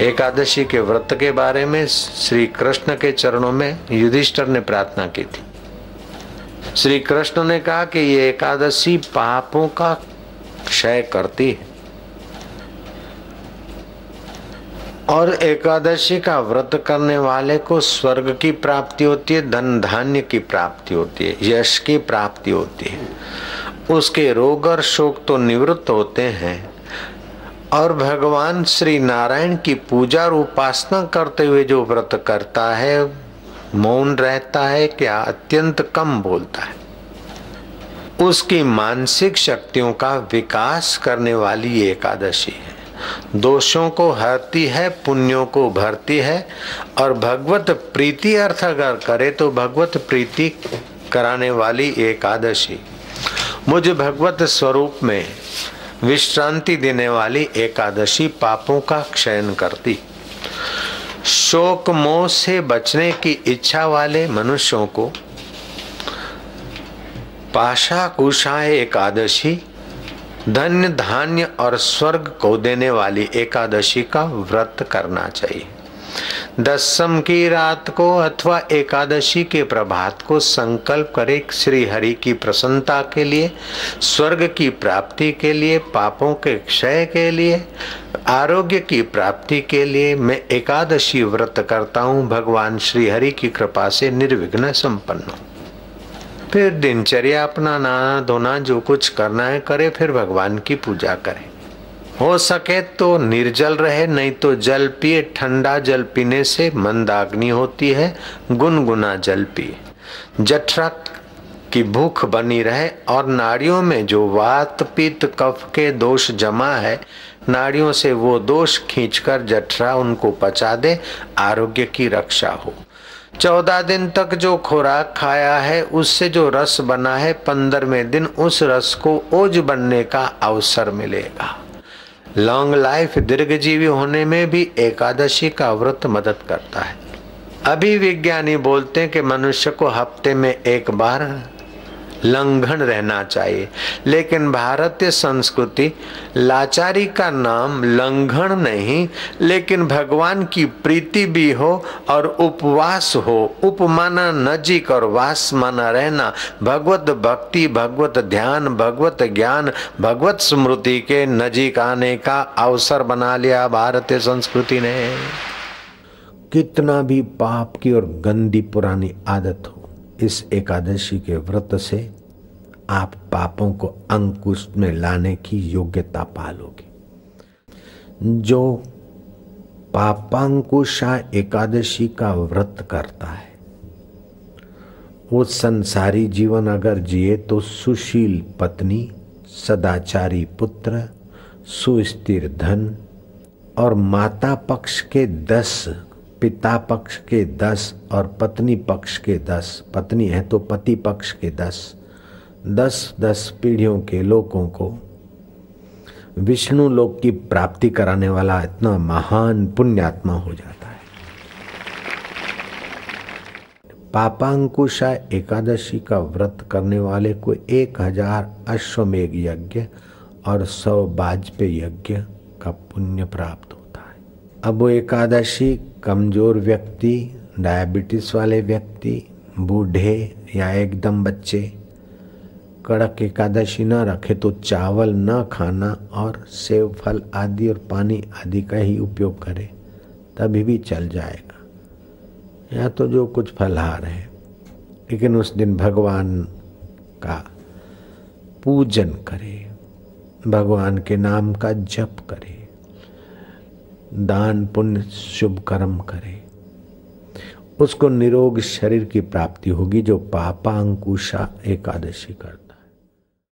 एकादशी के व्रत के बारे में, श्री कृष्ण के चरणों में युधिष्ठर ने प्रार्थना की थी। श्री कृष्ण ने कहा कि ये एकादशी पापों का क्षय करती है। और एकादशी का व्रत करने वाले को स्वर्ग की प्राप्ति होती है, धन धान्य की प्राप्ति होती है, यश की प्राप्ति होती है। उसके रोग और शोक तो निवृत्त होते हैं और भगवान श्री नारायण की पूजा और उपासना करते हुए जो व्रत करता है, मौन रहता है क्या अत्यंत कम बोलता है। उसकी मानसिक शक्तियों का विकास करने वाली एकादशी है। दोषों को हरती है, पुण्यों को भरती है और भगवत प्रीति अर्थ अगर करे तो भगवत प्रीति कराने वाली एकादशी। मुझे भगवत स्वरूप में विश्रांति देने वाली एकादशी पापों का क्षयन करती। शोक मोह से बचने की इच्छा वाले मनुष्यों को पाशा कुशा एकादशी, धन्य धान्य और स्वर्ग को देने वाली एकादशी का व्रत करना चाहिए। दसम की रात को अथवा एकादशी के प्रभात को संकल्प करे श्री हरि की प्रसन्नता के लिए, स्वर्ग की प्राप्ति के लिए, पापों के क्षय के लिए, आरोग्य की प्राप्ति के लिए मैं एकादशी व्रत करता हूँ। भगवान श्री हरि की कृपा से निर्विघ्न संपन्न फिर दिनचर्या अपना नाना धोना, जो कुछ करना है, करे, फिर भगवान की पूजा करे। हो सके तो निर्जल रहे, नहीं तो जल पिए। ठंडा जल पीने से मंदाग्नि होती है, गुनगुना जल पिए जठरा की भूख बनी रहे और नाड़ियों में जो वात पित्त कफ के दोष जमा है, नाड़ियों से वो दोष खींचकर जठरा उनको पचा दे, आरोग्य की रक्षा हो। चौदह दिन तक जो खुराक खाया है, उससे जो रस बना है, पंद्रहवें दिन उस रस को ओज बनने का अवसर मिलेगा। लॉन्ग लाइफ दीर्घ जीवी होने में भी एकादशी का व्रत मदद करता है। अभी विज्ञानी बोलते हैं कि मनुष्य को हफ़्ते में एक बार लंघन रहना चाहिए। लेकिन भारतीय संस्कृति लाचारी का नाम लंघन नहीं, लेकिन भगवान की प्रीति भी हो और उपवास हो। उपमाना नजीक और वास माना रहना। भगवत भक्ति, भगवत ध्यान, भगवत ज्ञान, भगवत स्मृति के नजीक आने का अवसर बना लिया भारतीय संस्कृति ने। कितना भी पाप की और गंदी पुरानी आदत हो इस एकादशी के व्रत से आप पापों को अंकुश में लाने की योग्यता पालोगे। जो पापांकुशा एकादशी का व्रत करता है, वो संसारी जीवन अगर जिए तो सुशील पत्नी, सदाचारी पुत्र, सुस्थिर धन और माता पक्ष के दस पिता पक्ष के दस और पत्नी पक्ष के दस। पत्नी है तो पति पक्ष के दस। दस दस पीढ़ियों के लोगों को विष्णु लोक की प्राप्ति कराने वाला इतना महान पुण्यात्मा हो जाता है। पापांकुशा एकादशी का व्रत करने वाले को एक हज़ार अश्वमेघ यज्ञ और सौ बाजपेय यज्ञ का पुण्य प्राप्त है अब वो एकादशी, कमज़ोर व्यक्ति, डायबिटीज़ वाले व्यक्ति, बूढ़े या एकदम बच्चे, कड़क एकादशी न रखे तो चावल न खाना और सेव, फल आदि और पानी आदि का ही उपयोग करे, तभी भी चल जाएगा। या तो जो कुछ फलहार है, लेकिन उस दिन भगवान का पूजन करे, भगवान के नाम का जप करे। दान पुण्य शुभ कर्म करे। उसको निरोग शरीर की प्राप्ति होगी, जो पापा अंकुशा एकादशी करता